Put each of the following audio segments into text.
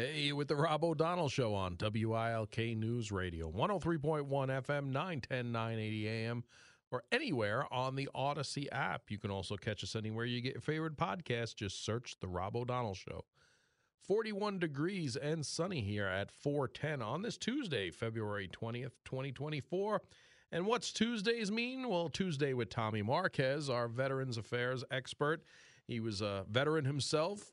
Hey, with the Rob O'Donnell Show on WILK News Radio, 103.1 FM, 910, 980 AM, or anywhere on the Odyssey app. You can also catch us anywhere you get your favorite podcast. Just search The Rob O'Donnell Show. 41 degrees and sunny here at 410 on this Tuesday, February 20th, 2024. And what's Tuesdays mean? Well, Tuesday with Tommy Marquez, our Veterans Affairs expert. He was a veteran himself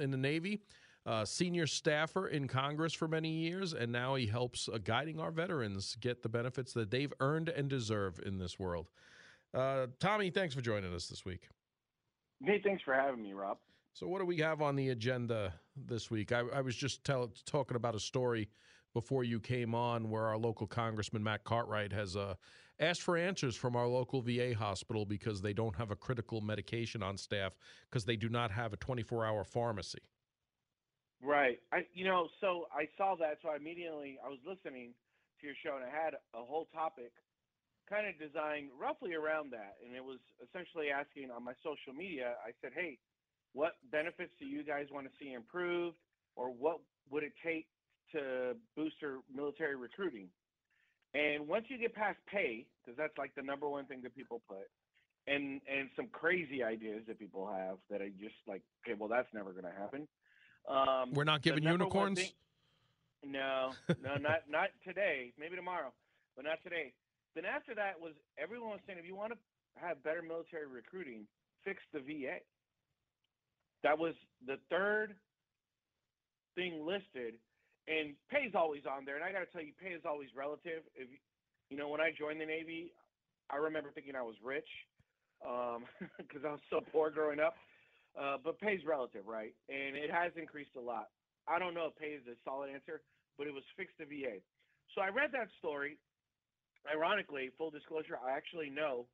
in the Navy uh, senior staffer in Congress for many years, and now he helps uh, guiding our veterans get the benefits that they've earned and deserve in this world. Uh, Tommy, thanks for joining us this week. Hey, thanks for having me, Rob. So, what do we have on the agenda this week? I, I was just tell, talking about a story before you came on where our local Congressman Matt Cartwright has uh, asked for answers from our local VA hospital because they don't have a critical medication on staff because they do not have a 24 hour pharmacy. Right. I you know, so I saw that so I immediately I was listening to your show and I had a whole topic kind of designed roughly around that and it was essentially asking on my social media I said, "Hey, what benefits do you guys want to see improved or what would it take to booster military recruiting?" And once you get past pay, because that's like the number one thing that people put, and and some crazy ideas that people have that I just like, okay, well that's never going to happen. Um, We're not giving unicorns. Thing, no, no, not not today. Maybe tomorrow, but not today. Then after that was everyone was saying if you want to have better military recruiting, fix the VA. That was the third thing listed, and pay is always on there. And I got to tell you, pay is always relative. If you know, when I joined the Navy, I remember thinking I was rich because um, I was so poor growing up. Uh, but pay's relative, right? And it has increased a lot. I don't know if pay is a solid answer, but it was fixed to VA. So I read that story. Ironically, full disclosure, I actually know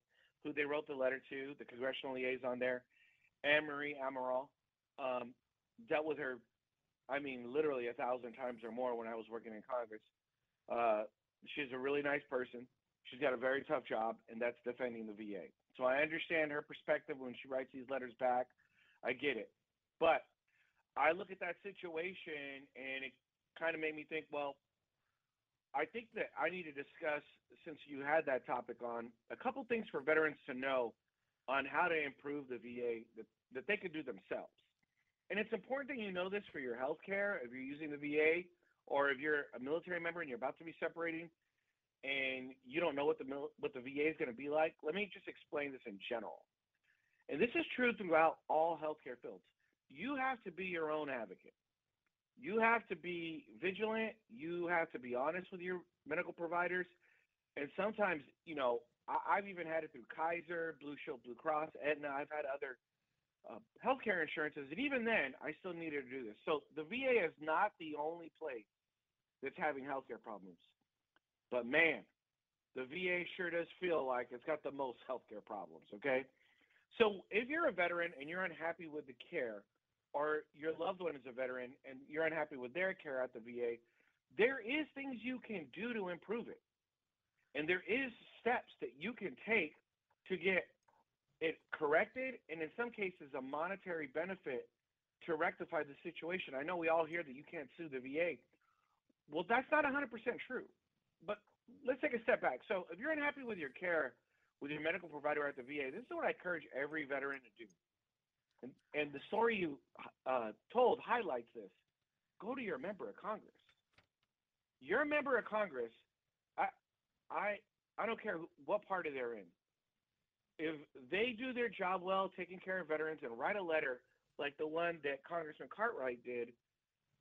who they wrote the letter to, the congressional liaison there, Anne Marie Amaral. Um, dealt with her, I mean, literally a thousand times or more when I was working in Congress. Uh, she's a really nice person. She's got a very tough job, and that's defending the VA. So I understand her perspective when she writes these letters back I get it. But I look at that situation and it kind of made me think, well, I think that I need to discuss, since you had that topic on, a couple things for veterans to know on how to improve the VA that, that they could do themselves. And it's important that you know this for your health care, if you're using the VA, or if you're a military member and you're about to be separating and you don't know what the what the VA is going to be like. Let me just explain this in general and this is true throughout all healthcare fields, you have to be your own advocate. You have to be vigilant. You have to be honest with your medical providers. And sometimes, you know, I, have even had it through Kaiser, Blue Shield, Blue Cross, Aetna. I've had other uh, healthcare insurances. And even then, I still needed to do this. So the VA is not the only place that's having healthcare problems. But man, the VA sure does feel like it's got the most healthcare problems, okay? So if you're a veteran and you're unhappy with the care, or your loved one is a veteran and you're unhappy with their care at the VA, there is things you can do to improve it. And there is steps that you can take to get it corrected and in some cases a monetary benefit to rectify the situation. I know we all hear that you can't sue the VA. Well, that's not 100% true. But let's take a step back. So if you're unhappy with your care, with your medical provider at the VA. This is what I encourage every veteran to do. And, and the story you uh, told highlights this. Go to your member of Congress. Your member of Congress, I, I, I don't care what party they're in. If they do their job well, taking care of veterans, and write a letter like the one that Congressman Cartwright did,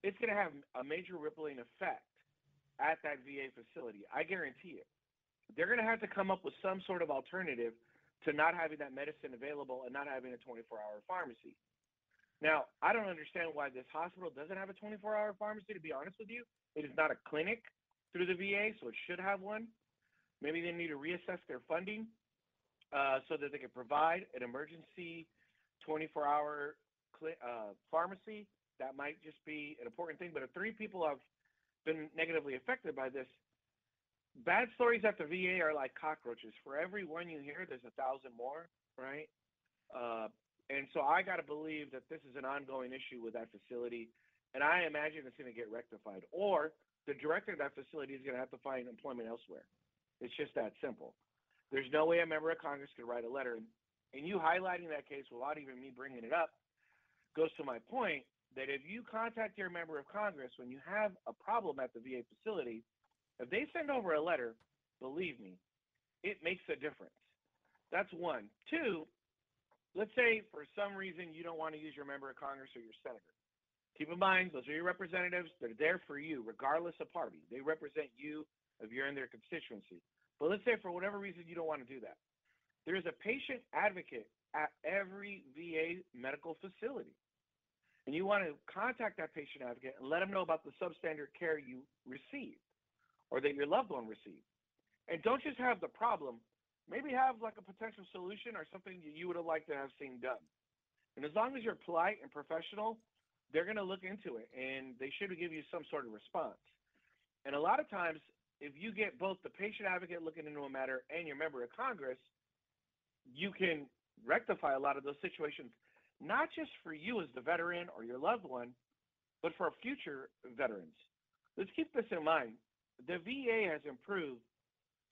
it's going to have a major rippling effect at that VA facility. I guarantee it they're going to have to come up with some sort of alternative to not having that medicine available and not having a 24 hour pharmacy. Now, I don't understand why this hospital doesn't have a 24 hour pharmacy, to be honest with you. It is not a clinic through the VA, so it should have one. Maybe they need to reassess their funding uh, so that they can provide an emergency 24 hour cl- uh, pharmacy. That might just be an important thing. But if three people have been negatively affected by this, bad stories at the VA are like cockroaches. For every one you hear, there's a thousand more, right? Uh, and so I got to believe that this is an ongoing issue with that facility. and I imagine it's going to get rectified. Or the director of that facility is going to have to find employment elsewhere. It's just that simple. There's no way a member of Congress could write a letter, and, and you highlighting that case without even me bringing it up goes to my point that if you contact your member of Congress when you have a problem at the VA facility, if they send over a letter, believe me, it makes a difference. That's one. Two, let's say for some reason you don't want to use your member of Congress or your senator. Keep in mind, those are your representatives. They're there for you, regardless of party. They represent you if you're in their constituency. But let's say for whatever reason you don't want to do that. There is a patient advocate at every VA medical facility. And you want to contact that patient advocate and let them know about the substandard care you received or that your loved one received. And don't just have the problem, maybe have like a potential solution or something you would have liked to have seen done. And as long as you're polite and professional, they're going to look into it and they should give you some sort of response. And a lot of times, if you get both the patient advocate looking into a matter and your member of Congress, you can rectify a lot of those situations, not just for you as the veteran or your loved one, but for future veterans. Let's keep this in mind. The VA has improved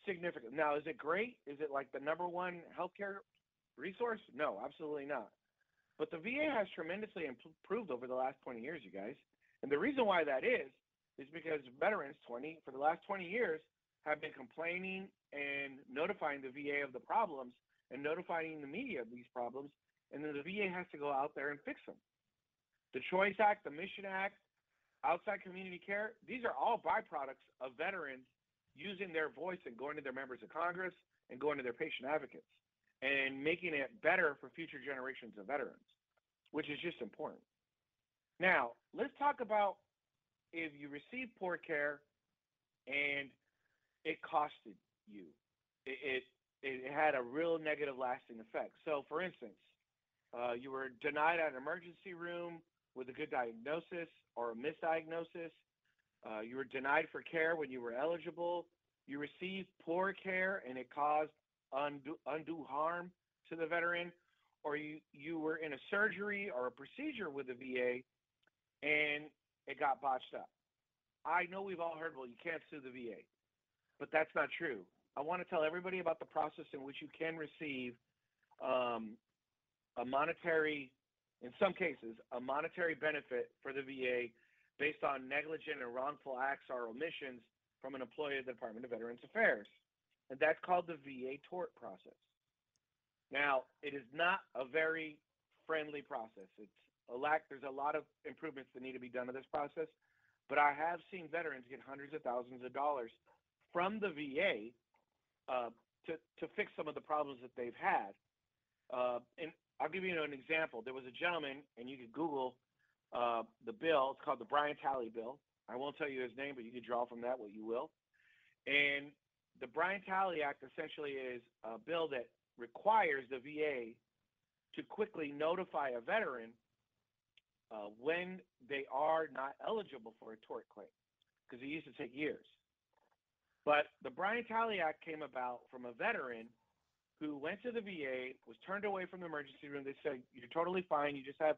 significantly. Now, is it great? Is it like the number one healthcare resource? No, absolutely not. But the VA has tremendously improved over the last 20 years, you guys. And the reason why that is, is because veterans 20 for the last 20 years have been complaining and notifying the VA of the problems and notifying the media of these problems, and then the VA has to go out there and fix them. The Choice Act, the Mission Act, outside community care, these are all byproducts of veterans using their voice and going to their members of Congress and going to their patient advocates and making it better for future generations of veterans, which is just important. Now, let's talk about if you receive poor care and it costed you. It, it, it had a real negative lasting effect. So, for instance, uh, you were denied an emergency room with a good diagnosis or a misdiagnosis. Uh, you were denied for care when you were eligible. You received poor care and it caused undue, undue harm to the veteran, or you, you were in a surgery or a procedure with the VA and it got botched up. I know we've all heard, well, you can't sue the VA, but that's not true. I want to tell everybody about the process in which you can receive um, a monetary, in some cases, a monetary benefit for the VA based on negligent and wrongful acts or omissions from an employee of the Department of Veterans Affairs and that's called the VA tort process. Now, it is not a very friendly process. It's a lack. There's a lot of improvements that need to be done to this process, but I have seen veterans get hundreds of thousands of dollars from the VA uh, to to fix some of the problems that they've had. Uh, and I'll give you an example. There was a gentleman, and you could Google uh, the bill. It's called the Brian Talley bill. I won't tell you his name, but you can draw from that what you will. And the Brian Talley Act essentially is a bill that requires the VA to quickly notify a veteran uh, when they are not eligible for a tort claim, because it used to take years. But the Brian Talley Act came about from a veteran who went to the VA, was turned away from the emergency room. They said, You're totally fine. You just have,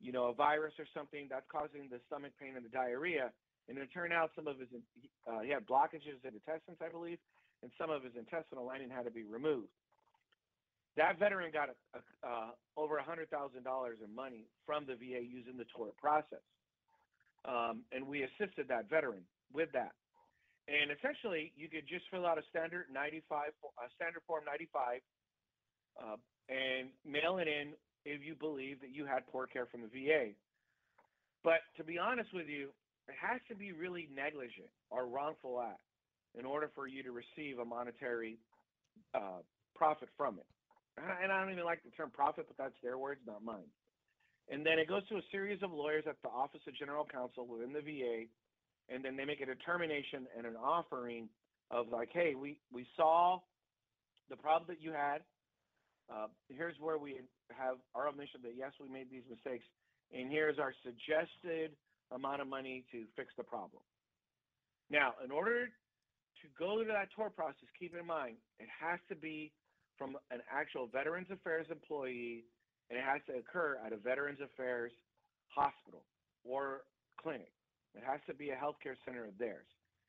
you know, a virus or something that's causing the stomach pain and the diarrhea. And it turned out some of his, uh, he had blockages in intestines, I believe, and some of his intestinal lining had to be removed. That veteran got a, a, uh, over $100,000 in money from the VA using the tort process. Um, and we assisted that veteran with that. And essentially, you could just fill out a standard 95, a standard form 95, uh, and mail it in if you believe that you had poor care from the VA. But to be honest with you, it has to be really negligent or wrongful act in order for you to receive a monetary uh, profit from it. And I don't even like the term profit, but that's their words, not mine. And then it goes to a series of lawyers at the Office of General Counsel within the VA, and then they make a determination and an offering of like, hey, we, we saw the problem that you had. Uh, here's where we have our admission that yes, we made these mistakes, and here's our suggested amount of money to fix the problem. Now, in order to go to that tort process, keep in mind it has to be from an actual Veterans Affairs employee, and it has to occur at a Veterans Affairs hospital or clinic. It has to be a healthcare center of theirs.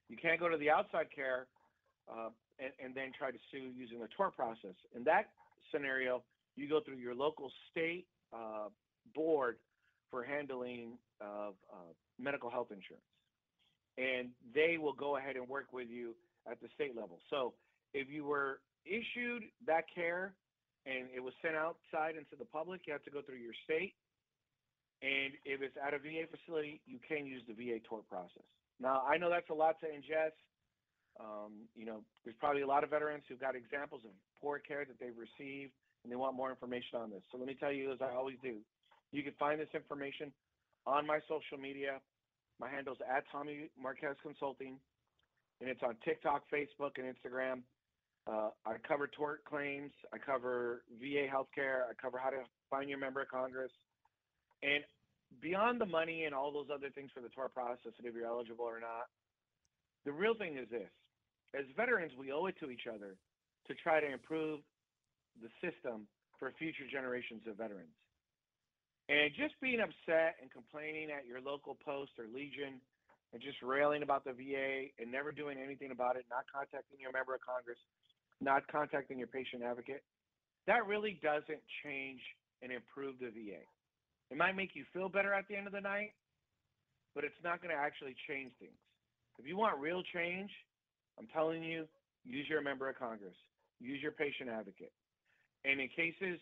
You can't go to the outside care uh, and, and then try to sue using the tort process. In that scenario, you go through your local state uh, board for handling of uh, medical health insurance, and they will go ahead and work with you at the state level. So if you were issued that care and it was sent outside into the public, you have to go through your state. And if it's at a VA facility, you can use the VA tort process. Now, I know that's a lot to ingest. Um, you know, there's probably a lot of veterans who've got examples of poor care that they've received and they want more information on this. So let me tell you, as I always do, you can find this information on my social media. My handle's at Tommy Marquez Consulting, and it's on TikTok, Facebook, and Instagram. Uh, I cover tort claims. I cover VA healthcare. I cover how to find your member of Congress. And beyond the money and all those other things for the tort process and if you're eligible or not, the real thing is this. As veterans, we owe it to each other to try to improve the system for future generations of veterans. And just being upset and complaining at your local post or legion and just railing about the VA and never doing anything about it, not contacting your member of Congress, not contacting your patient advocate, that really doesn't change and improve the VA. It might make you feel better at the end of the night, but it's not going to actually change things. If you want real change, I'm telling you, use your member of Congress, use your patient advocate. And in cases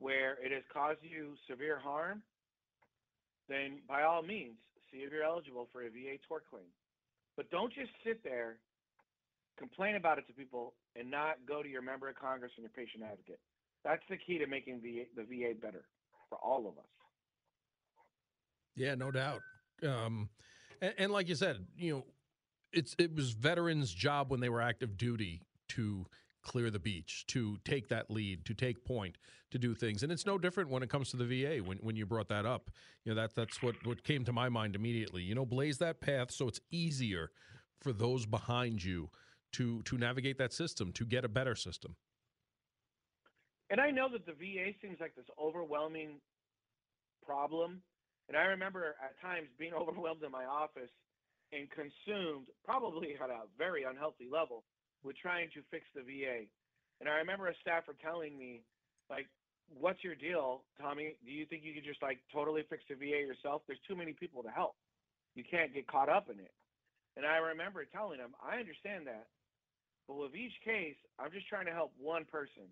where it has caused you severe harm, then by all means, see if you're eligible for a VA tort claim. But don't just sit there, complain about it to people, and not go to your member of Congress and your patient advocate. That's the key to making the VA better for all of us. Yeah, no doubt. Um, and, and like you said, you know, it's it was veterans' job when they were active duty to clear the beach, to take that lead, to take point, to do things. And it's no different when it comes to the VA. When when you brought that up, you know that that's what what came to my mind immediately. You know, blaze that path so it's easier for those behind you to to navigate that system, to get a better system. And I know that the VA seems like this overwhelming problem. And I remember at times being overwhelmed in my office and consumed, probably at a very unhealthy level, with trying to fix the VA. And I remember a staffer telling me, like, what's your deal, Tommy? Do you think you could just like totally fix the VA yourself? There's too many people to help. You can't get caught up in it. And I remember telling him, I understand that. But with each case, I'm just trying to help one person,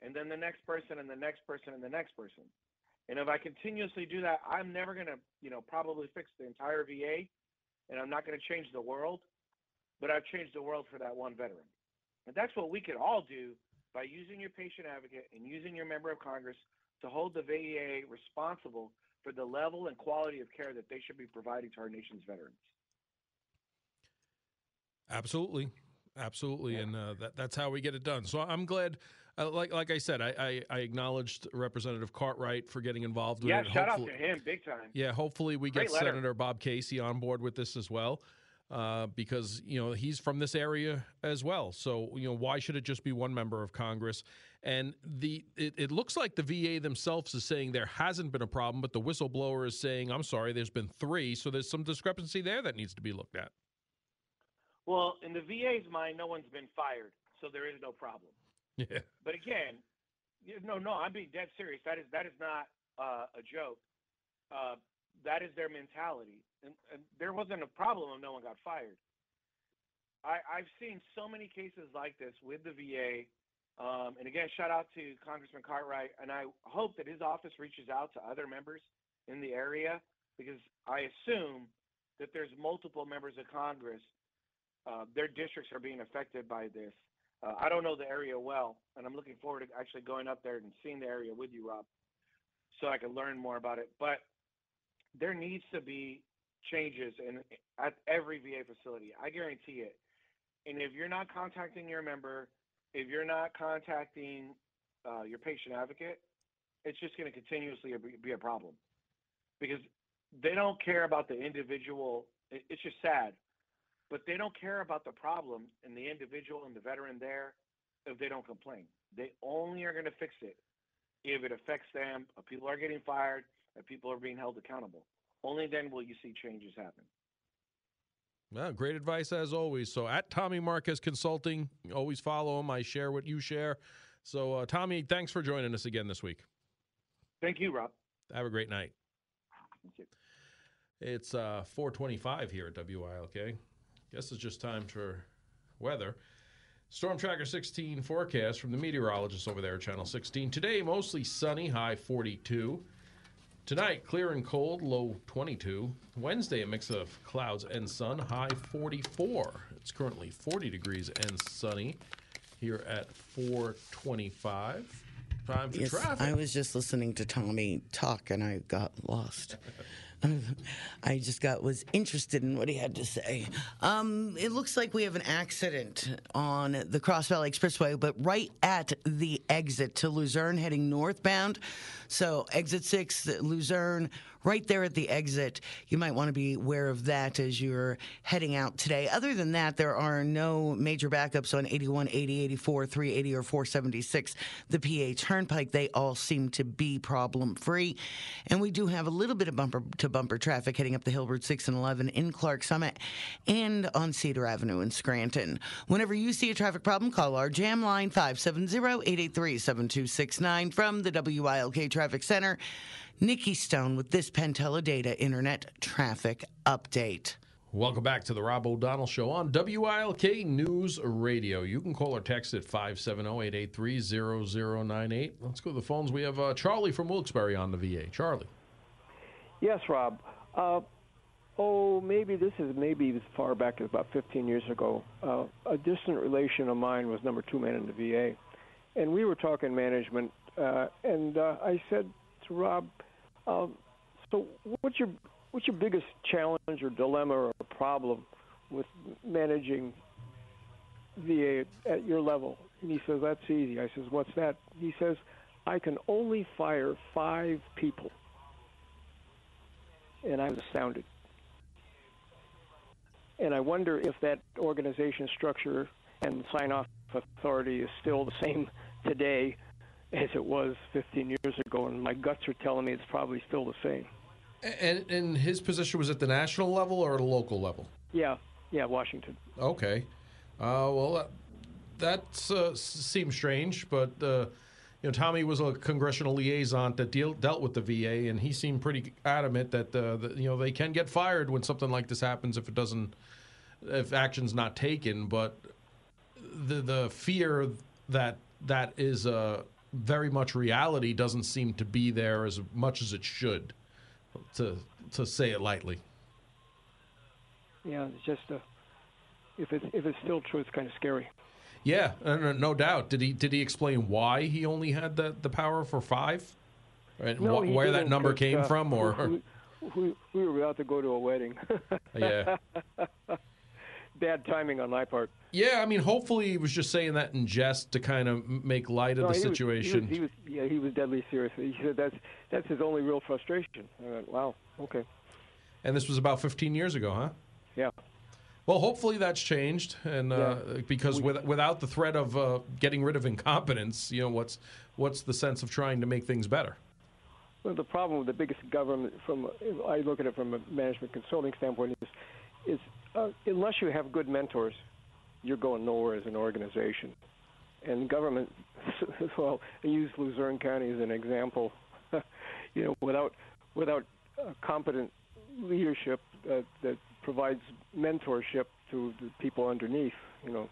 and then the next person, and the next person, and the next person. And if I continuously do that, I'm never going to, you know, probably fix the entire VA, and I'm not going to change the world but I've changed the world for that one veteran. And that's what we could all do by using your patient advocate and using your member of Congress to hold the VA responsible for the level and quality of care that they should be providing to our nation's veterans. Absolutely. Absolutely, yeah. and uh, that, that's how we get it done. So I'm glad, uh, like like I said, I, I, I, acknowledged Representative Cartwright for getting involved with yeah, it. Yeah, shout hopefully, out to him, big time. Yeah, hopefully we Great get letter. Senator Bob Casey on board with this as well uh, because you know he's from this area as well. So you know why should it just be one member of Congress? And the it, it, looks like the VA themselves is saying there hasn't been a problem, but the whistleblower is saying I'm sorry, there's been three. So there's some discrepancy there that needs to be looked at. Well, in the VA's mind, no one's been fired, so there is no problem. Yeah. But again, no, no, I'm being dead serious. That is that is not uh, a joke. Uh, that is their mentality. And, and there wasn't a problem if no one got fired. I, I've seen so many cases like this with the VA. Um, and again, shout out to Congressman Cartwright. And I hope that his office reaches out to other members in the area because I assume that there's multiple members of Congress. Uh, their districts are being affected by this. Uh, I don't know the area well, and I'm looking forward to actually going up there and seeing the area with you, Rob, so I can learn more about it. But there needs to be changes in at every VA facility. I guarantee it. And if you're not contacting your member, if you're not contacting uh, your patient advocate, it's just going to continuously be a problem because they don't care about the individual. It's just sad, but they don't care about the problem and the individual and the veteran there if they don't complain. They only are going to fix it if it affects them, if people are getting fired, if people are being held accountable. Only then will you see changes happen. Well, great advice as always. So at Tommy Marquez Consulting, always follow him. I share what you share. So uh, Tommy, thanks for joining us again this week. Thank you, Rob. Have a great night. Thank you. It's uh, 425 here at WILK. Guess it's just time for weather. Storm Tracker 16 forecast from the meteorologist over there, Channel 16. Today, mostly sunny, high 42. Tonight, clear and cold, low 22. Wednesday, a mix of clouds and sun, high 44. It's currently 40 degrees and sunny here at 425. Time for Yes, traffic. I was just listening to Tommy talk and I got lost. I just got was interested in what he had to say. Um, it looks like we have an accident on the Cross Valley Expressway, but right at the exit to Luzerne, heading northbound. So exit six, Luzerne, right there at the exit. You might want to be aware of that as you're heading out today. Other than that, there are no major backups on 81, 80, 84, 380, or 476. The PA Turnpike, they all seem to be problem free. And we do have a little bit of bumper to bumper traffic heading up the Hill Road 6 and 11 in Clarks Summit and on Cedar Avenue in Scranton. Whenever you see a traffic problem, call our jam line 570 883 7269 from the WILK Traffic Center. Nikki Stone with this Penn Teledata Internet Traffic Update. Welcome back to the Rob O'Donnell Show on WILK News Radio. You can call or text at 570-883-0098. Let's go to the phones. We have uh, Charlie from Wilkes-Barre on the VA. Charlie. Yes, Rob. Uh, oh, maybe this is maybe as far back as about 15 years ago. Uh, a distant relation of mine was number two man in the VA, and we were talking management. Uh, and uh, I said to Rob, um, "So, what's your what's your biggest challenge or dilemma or problem with managing VA at your level?" And he says, "That's easy." I says, "What's that?" He says, "I can only fire five people." and I was astounded. And I wonder if that organization structure and sign off authority is still the same today as it was 15 years ago. And my guts are telling me it's probably still the same. And, and his position was at the national level or at a local level? Yeah, yeah, Washington. Okay. Uh, well, that uh, seems strange, but uh, you know, Tommy was a congressional liaison that deal, dealt with the VA, and he seemed pretty adamant that, uh, that you know they can get fired when something like this happens if it doesn't, if action's not taken. But the the fear that that is uh, very much reality doesn't seem to be there as much as it should, to to say it lightly. Yeah, it's just uh, if it's if it's still true, it's kind of scary. Yeah, uh, no, no doubt. Did he did he explain why he only had the, the power for five, and No, wh- he where that number came uh, from? Or we, we, we were about to go to a wedding. yeah, Bad timing on my part. yeah. I mean, hopefully he was just saying that in jest to kind of make light of No, the he was- situation. he, was, he was yeah, he was deadly serious. He said that's that's his only real frustration. I went, wow, okay, and this was about 15 years ago, huh? yeah. Well, hopefully that's changed, and uh, because with, without the threat of uh, getting rid of incompetence, you know, what's what's the sense of trying to make things better? Well, the problem with the biggest government, from I look at it from a management consulting standpoint, is is uh, unless you have good mentors, you're going nowhere as an organization. And government, well, I use Luzerne County as an example. you know, without without uh, competent leadership that that provides mentorship to the people underneath, you know,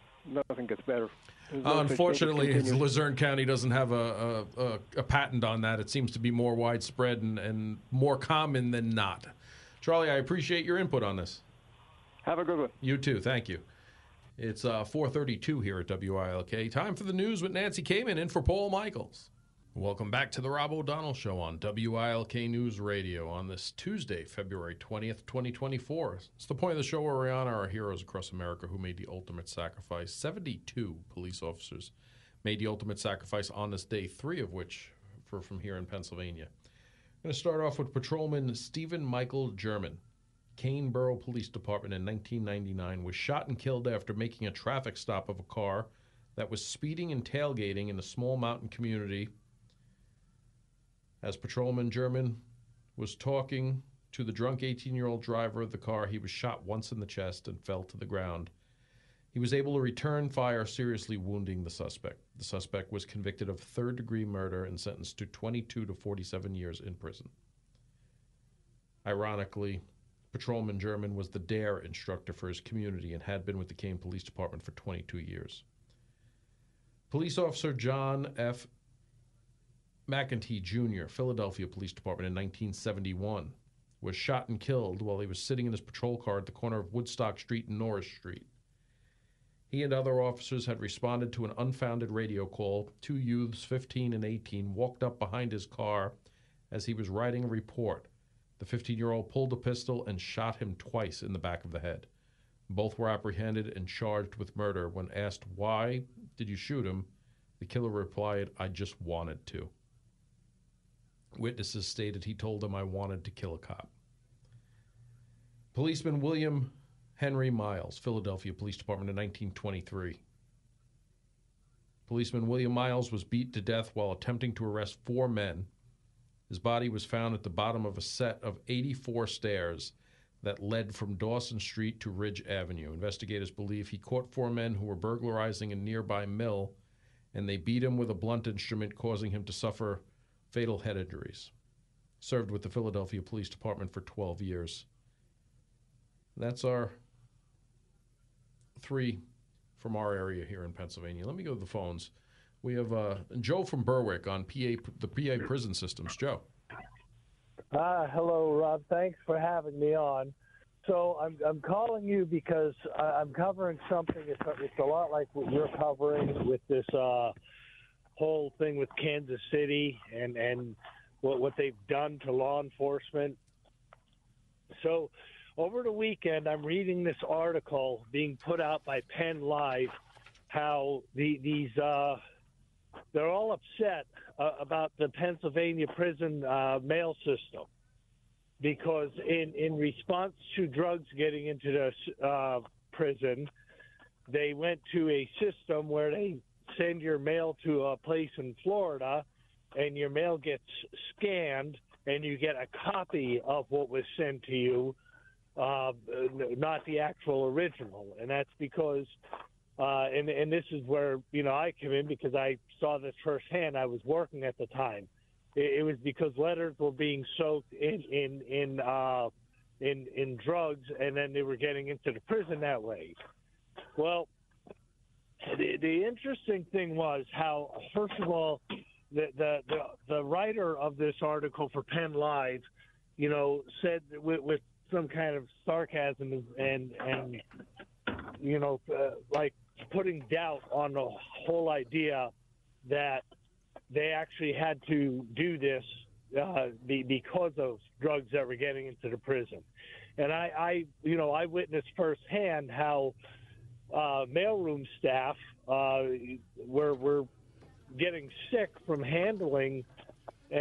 nothing gets better. No Uh, such thing as unfortunately, Luzerne County doesn't have a, a, a, a patent on that. It seems to be more widespread and, and more common than not. Charlie, I appreciate your input on this. Have a good one. You too. Thank you. It's uh, 432 here at WILK. Time for the news with Nancy Kamen and for Paul Michaels. Welcome back to the Rob O'Donnell Show on WILK News Radio on this Tuesday, February 20th, 2024. It's the point of the show where we honor our heroes across America who made the ultimate sacrifice. 72 police officers made the ultimate sacrifice on this day, three of which were from here in Pennsylvania. I'm going to start off with Patrolman Stephen Michael German. Kane Borough Police Department in 1999 was shot and killed after making a traffic stop of a car that was speeding and tailgating in a small mountain community. As Patrolman German was talking To the drunk 18 year old driver of the car, he was shot once in the chest and fell to the ground. He was able to return fire, seriously wounding the suspect. The suspect was convicted of third degree murder and sentenced to 22 to 47 years in prison. Ironically, Patrolman German was the DARE instructor for his community and had been with the Kane Police Department for 22 years. Police Officer John F. McEntee Jr., Philadelphia Police Department in 1971, was shot and killed while he was sitting in his patrol car at the corner of Woodstock Street and Norris Street. He and other officers had responded to an unfounded radio call. Two youths, 15 and 18, walked up behind his car as he was writing a report. The 15 year old pulled a pistol and shot him twice in the back of the head. Both were apprehended and charged with murder. When asked, Why did you shoot him? the killer replied, I just wanted to. Witnesses stated he told them I wanted to kill a cop. Policeman William Henry Miles, Philadelphia Police Department in 1923. Policeman William Miles was beat to death while attempting to arrest four men. His body was found at the bottom of a set of 84 stairs that led from Dawson Street to Ridge Avenue. Investigators believe he caught four men who were burglarizing a nearby mill, and they beat him with a blunt instrument, causing him to suffer fatal head injuries. Served with the Philadelphia Police Department for 12 years. That's our three from our area here in Pennsylvania. Let me go to the phones. We have uh, Joe from Berwick on PA, the PA prison systems. Joe. Uh, hello, Rob. Thanks for having me on. So I'm I'm calling you because I'm covering something. It's it's a lot like what you're covering with this uh, whole thing with Kansas City and and what what they've done to law enforcement. So over the weekend, I'm reading this article being put out by Penn Live, how the, these uh, they're all upset uh, about the Pennsylvania prison uh, mail system because in in response to drugs getting into the uh, prison, they went to a system where they send your mail to a place in Florida, and your mail gets scanned, and you get a copy of what was sent to you uh, not the actual original, and that's because. Uh, and and this is where you know I come in because I saw this firsthand. I was working at the time. It, it was because letters were being soaked in in in uh, in in drugs, and then they were getting into the prison that way. Well, the, the interesting thing was how, first of all, the, the the the writer of this article for Penn Live, you know, said with, with some kind of sarcasm and and you know uh, like putting doubt on the whole idea that they actually had to do this uh, be, because of drugs that were getting into the prison. And I, I you know, I witnessed firsthand how uh, mailroom staff uh, were were getting sick from handling uh, uh,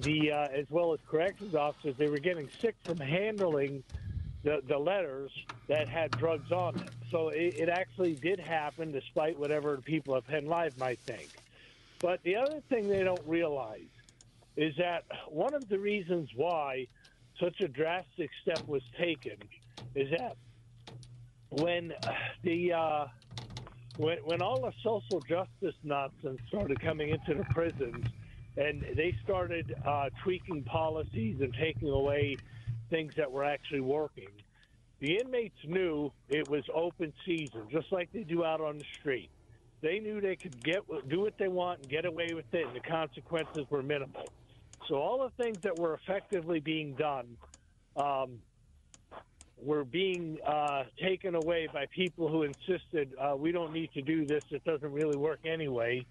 the as well as corrections officers, they were getting sick from handling the, the letters that had drugs on them. So it, it actually did happen, despite whatever people at Penn Live might think. But the other thing they don't realize is that one of the reasons why such a drastic step was taken is that when the uh, when, when all the social justice nonsense started coming into the prisons and they started uh, tweaking policies and taking away things that were actually working. The inmates knew it was open season, just like they do out on the street. They knew they could get do what they want and get away with it, and the consequences were minimal. So all the things that were effectively being done um, were being uh, taken away by people who insisted uh, we don't need to do this; it doesn't really work anyway.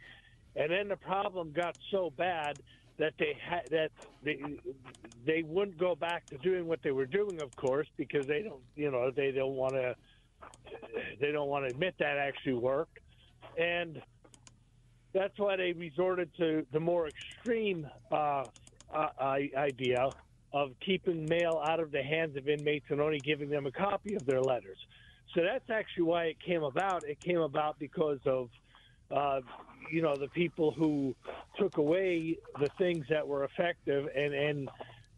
And then the problem got so bad that they had that they they wouldn't go back to doing what they were doing, of course, because they don't you know they don't want to they don't want to admit that actually worked, and that's why they resorted to the more extreme uh, uh, idea of keeping mail out of the hands of inmates and only giving them a copy of their letters. So that's actually why it came about. It came about because of uh, you know, the people who took away the things that were effective and, and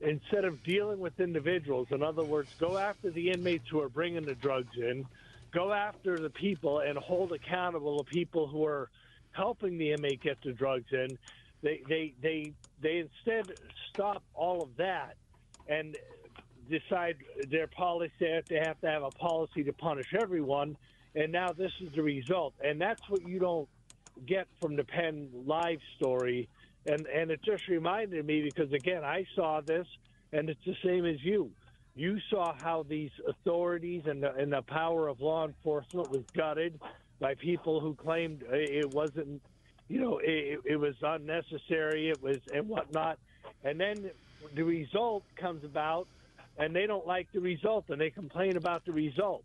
instead of dealing with individuals, in other words, go after the inmates who are bringing the drugs in, go after the people and hold accountable the people who are helping the inmate get the drugs in. They they they they instead stop all of that and decide their policy that they have to have a policy to punish everyone. And now this is the result, and that's what you don't get from the Penn Live story. And and it just reminded me because again I saw this, and it's the same as you. You saw how these authorities and the, and the power of law enforcement was gutted by people who claimed uh, it wasn't, you know, it, it was unnecessary, it was and whatnot. And then the result comes about, and they don't like the result, and they complain about the result.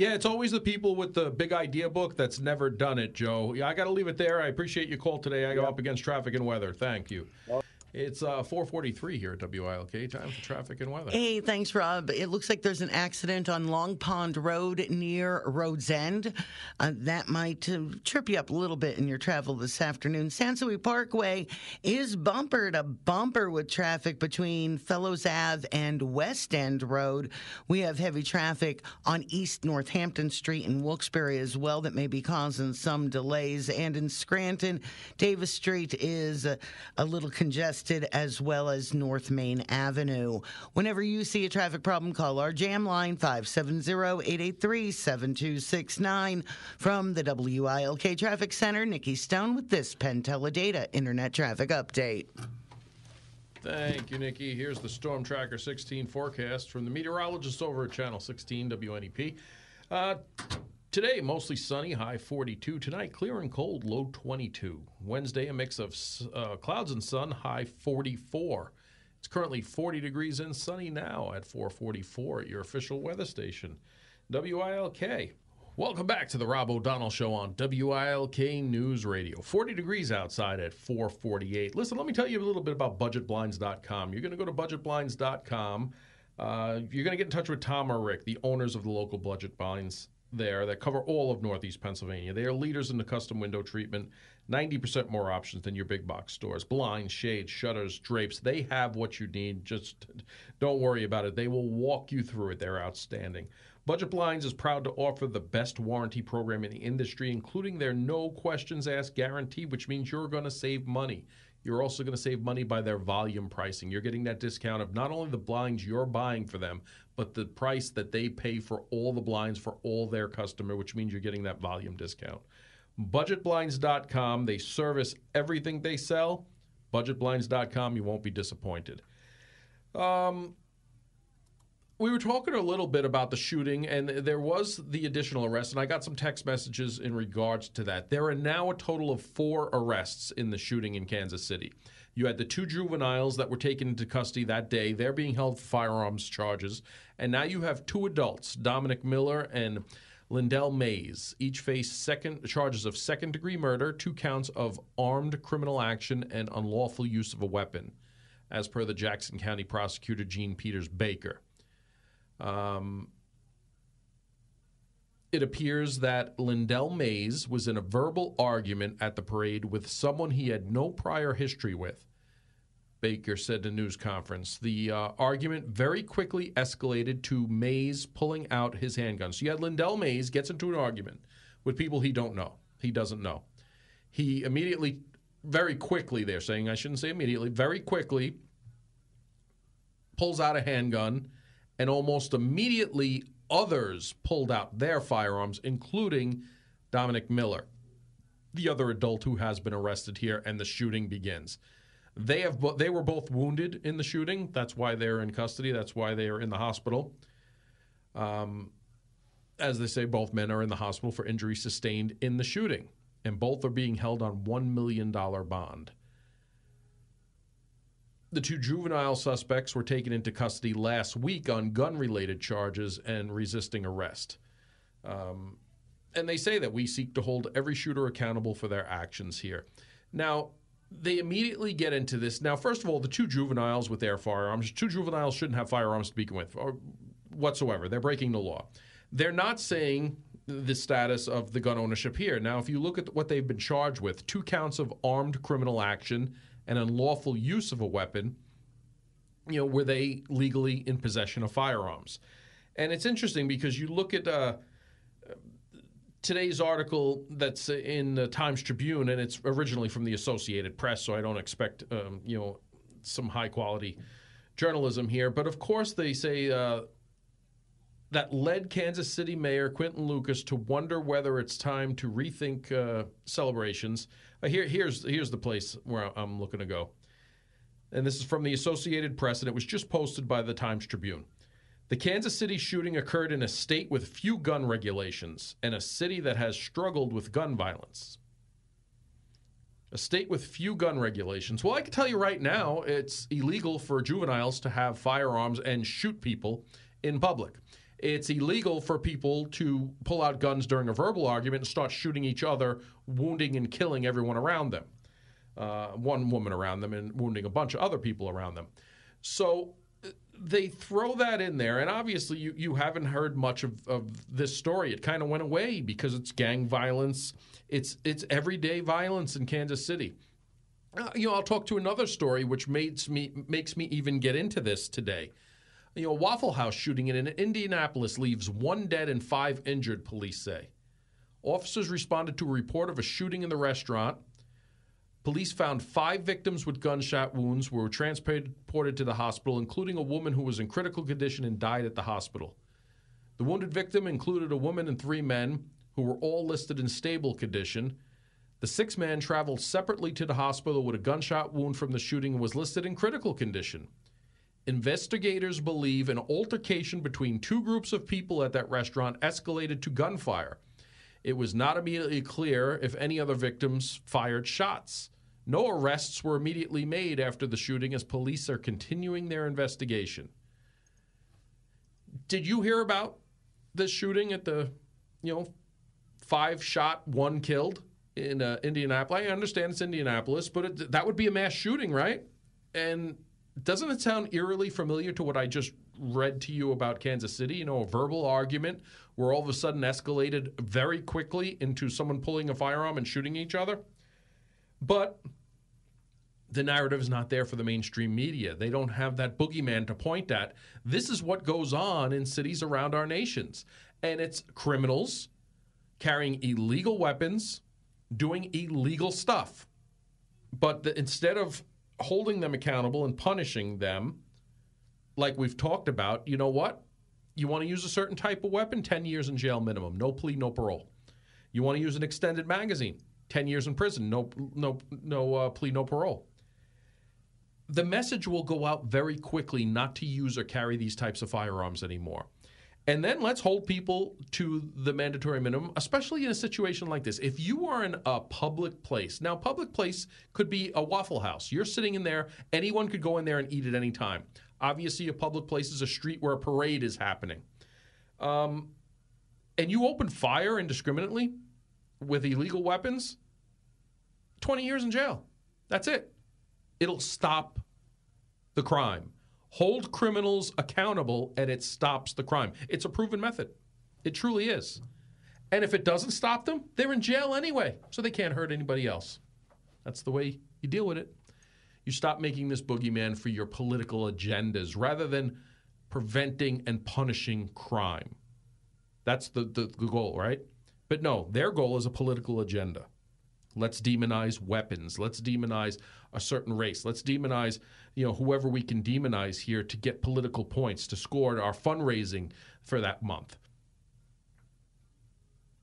Yeah, it's always the people with the big idea book that's never done it, Joe. Yeah, I got to leave it there. I appreciate your call today. I go up against traffic and weather. Thank you. It's uh, 443 here at WILK. Time for traffic and weather. Hey, thanks, Rob. It looks like there's an accident on Long Pond Road near Road's End. Uh, that might uh, trip you up a little bit in your travel this afternoon. Sans Souci Parkway is bumper to bumper with traffic between Fellows Ave and West End Road. We have heavy traffic on East Northampton Street in Wilkes-Barre as well that may be causing some delays. And in Scranton, Davis Street is uh, a little congested as well as North Main Avenue. Whenever you see a traffic problem, call our jam line 570-883-7269 from the WILK Traffic Center. Nikki Stone with this Penn Teledata Internet Traffic Update. Thank you, Nikki. Here's the Storm Tracker 16 forecast from the meteorologist over at Channel 16 WNEP. Uh, Today, mostly sunny, high 42. Tonight, clear and cold, low 22. Wednesday, a mix of uh, clouds and sun, high 44. It's currently 40 degrees and sunny now at 444 at your official weather station, WILK. Welcome back to the Rob O'Donnell Show on WILK News Radio. 40 degrees outside at 448. Listen, let me tell you a little bit about budgetblinds.com. You're going to go to budgetblinds.com. Uh, you're going to get in touch with Tom or Rick, the owners of the local budget blinds there that cover all of Northeast Pennsylvania. They are leaders in the custom window treatment, 90% more options than your big box stores. Blinds, shades, shutters, drapes, they have what you need. Just don't worry about it. They will walk you through it. They're outstanding. Budget Blinds is proud to offer the best warranty program in the industry, including their no questions asked guarantee, which means you're going to save money. You're also going to save money by their volume pricing. You're getting that discount of not only the blinds you're buying for them, but the price that they pay for all the blinds for all their customer, which means you're getting that volume discount. Budgetblinds.com, they service everything they sell. Budgetblinds.com, you won't be disappointed. Um, we were talking a little bit about the shooting, and there was the additional arrest, and I got some text messages in regards to that. There are now a total of four arrests in the shooting in Kansas City. You had the two juveniles that were taken into custody that day. They're being held for firearms charges. And now you have two adults, Dominic Miller and Lyndell Mays. Each face second charges of second degree murder, two counts of armed criminal action, and unlawful use of a weapon, as per the Jackson County prosecutor Jean Peters Baker. Um, it appears that Lyndell Mays was in a verbal argument at the parade with someone he had no prior history with. Baker said to news conference. The uh, argument very quickly escalated to Mays pulling out his handgun. So you had Lyndell Mays gets into an argument with people he don't know. He doesn't know. He immediately, very quickly, they're saying I shouldn't say immediately, very quickly pulls out a handgun and almost immediately others pulled out their firearms, including Dominic Miller, the other adult who has been arrested here, and the shooting begins. They have they were both wounded in the shooting. That's why they're in custody. That's why they are in the hospital. Um, as they say, both men are in the hospital for injuries sustained in the shooting, and both are being held on one million dollar bond. The two juvenile suspects were taken into custody last week on gun related charges and resisting arrest. Um, and they say that we seek to hold every shooter accountable for their actions here. Now, they immediately get into this. Now, first of all, the two juveniles with their firearms, two juveniles shouldn't have firearms to begin with, or whatsoever. They're breaking the law. They're not saying the status of the gun ownership here. Now, if you look at what they've been charged with two counts of armed criminal action and unlawful use of a weapon, you know, were they legally in possession of firearms? And it's interesting because you look at uh, today's article that's in the Times Tribune, and it's originally from the Associated Press, so I don't expect um, you know some high quality journalism here. But of course, they say uh, that led Kansas City Mayor Quinton Lucas to wonder whether it's time to rethink uh, celebrations. Uh, here, here's here's the place where I'm looking to go, and this is from the Associated Press, and it was just posted by the Times Tribune. The Kansas City shooting occurred in a state with few gun regulations and a city that has struggled with gun violence. A state with few gun regulations. Well, I can tell you right now, it's illegal for juveniles to have firearms and shoot people in public. It's illegal for people to pull out guns during a verbal argument and start shooting each other, wounding and killing everyone around them. Uh, one woman around them and wounding a bunch of other people around them. So they throw that in there, and obviously you, you haven't heard much of, of this story. It kind of went away because it's gang violence. It's it's everyday violence in Kansas City. Uh, you know, I'll talk to another story which makes me makes me even get into this today. You know, Waffle House shooting in Indianapolis leaves one dead and five injured. Police say. Officers responded to a report of a shooting in the restaurant. Police found five victims with gunshot wounds were transported to the hospital, including a woman who was in critical condition and died at the hospital. The wounded victim included a woman and three men who were all listed in stable condition. The six man traveled separately to the hospital with a gunshot wound from the shooting and was listed in critical condition. Investigators believe an altercation between two groups of people at that restaurant escalated to gunfire. It was not immediately clear if any other victims fired shots. No arrests were immediately made after the shooting as police are continuing their investigation. Did you hear about this shooting at the, you know, five shot, one killed in uh, Indianapolis? I understand it's Indianapolis, but it, that would be a mass shooting, right? And doesn't it sound eerily familiar to what I just read to you about Kansas City? You know, a verbal argument where all of a sudden escalated very quickly into someone pulling a firearm and shooting each other. But the narrative is not there for the mainstream media. They don't have that boogeyman to point at. This is what goes on in cities around our nations. And it's criminals carrying illegal weapons, doing illegal stuff. But the, instead of holding them accountable and punishing them, like we've talked about, you know what? You want to use a certain type of weapon? 10 years in jail minimum, no plea, no parole. You want to use an extended magazine? 10 years in prison, no, no, no uh, plea, no parole. The message will go out very quickly not to use or carry these types of firearms anymore. And then let's hold people to the mandatory minimum, especially in a situation like this. If you are in a public place, now, public place could be a Waffle House. You're sitting in there, anyone could go in there and eat at any time. Obviously, a public place is a street where a parade is happening. Um, and you open fire indiscriminately with illegal weapons, 20 years in jail. That's it. It'll stop the crime. Hold criminals accountable and it stops the crime. It's a proven method. It truly is. And if it doesn't stop them, they're in jail anyway, so they can't hurt anybody else. That's the way you deal with it. You stop making this boogeyman for your political agendas rather than preventing and punishing crime. That's the, the, the goal, right? But no, their goal is a political agenda. Let's demonize weapons. Let's demonize a certain race. Let's demonize, you know, whoever we can demonize here to get political points to score our fundraising for that month.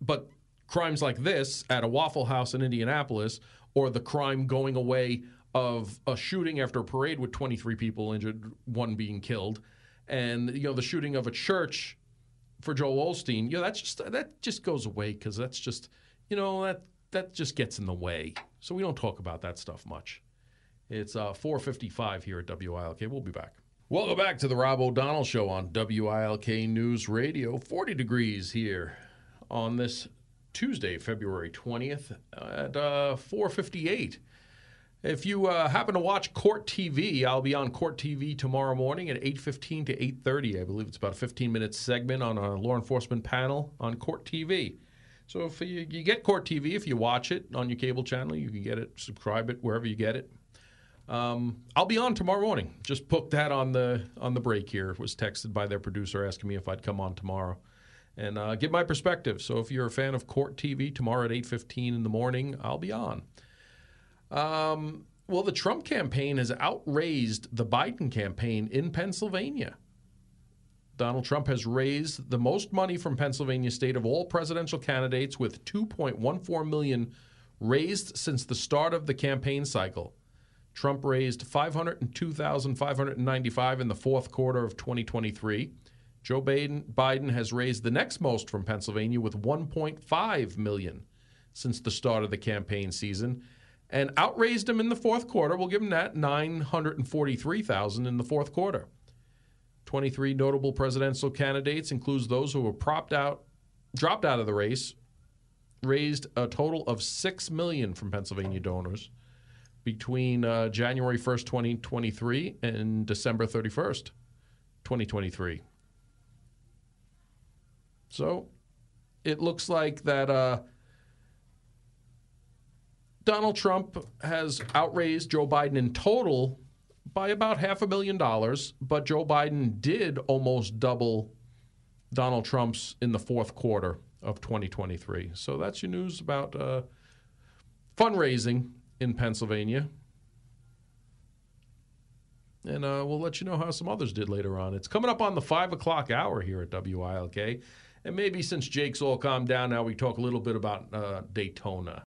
But crimes like this at a Waffle House in Indianapolis, or the crime going away of a shooting after a parade with 23 people injured, one being killed, and you know the shooting of a church for Joel Osteen, you know that's just that just goes away because that's just you know that that just gets in the way. So we don't talk about that stuff much. It's uh, 4:55 here at WILK. We'll be back. Welcome back to the Rob O'Donnell Show on WILK News Radio. 40 degrees here on this Tuesday, February 20th at uh, 4:58. If you uh, happen to watch Court TV, I'll be on Court TV tomorrow morning at 8:15 to 8:30. I believe it's about a 15-minute segment on a law enforcement panel on Court TV. So if you, you, get Court TV, if you watch it on your cable channel, you can get it, subscribe it wherever you get it. Um, I'll be on tomorrow morning. Just put that on the on the break here. Was texted by their producer asking me if I'd come on tomorrow and uh, give my perspective. So if you're a fan of Court TV, tomorrow at 8:15 in the morning, I'll be on. Um, well, the Trump campaign has outraised the Biden campaign in Pennsylvania. Donald Trump has raised the most money from Pennsylvania state of all presidential candidates with 2.14 million raised since the start of the campaign cycle. Trump raised 502,595 in the fourth quarter of 2023. Joe Biden, Biden has raised the next most from Pennsylvania with 1.5 million since the start of the campaign season and outraised him in the fourth quarter. We'll give him that 943,000 in the fourth quarter. 23 notable presidential candidates includes those who were propped out dropped out of the race raised a total of 6 million from Pennsylvania donors between uh, January 1st, 2023 and December 31st, 2023. So it looks like that uh, Donald Trump has outraised Joe Biden in total by about half a million dollars, but Joe Biden did almost double Donald Trump's in the fourth quarter of 2023. So that's your news about uh, fundraising in Pennsylvania. And uh, we'll let you know how some others did later on. It's coming up on the five o'clock hour here at WILK. And maybe since Jake's all calmed down, now we talk a little bit about uh, Daytona.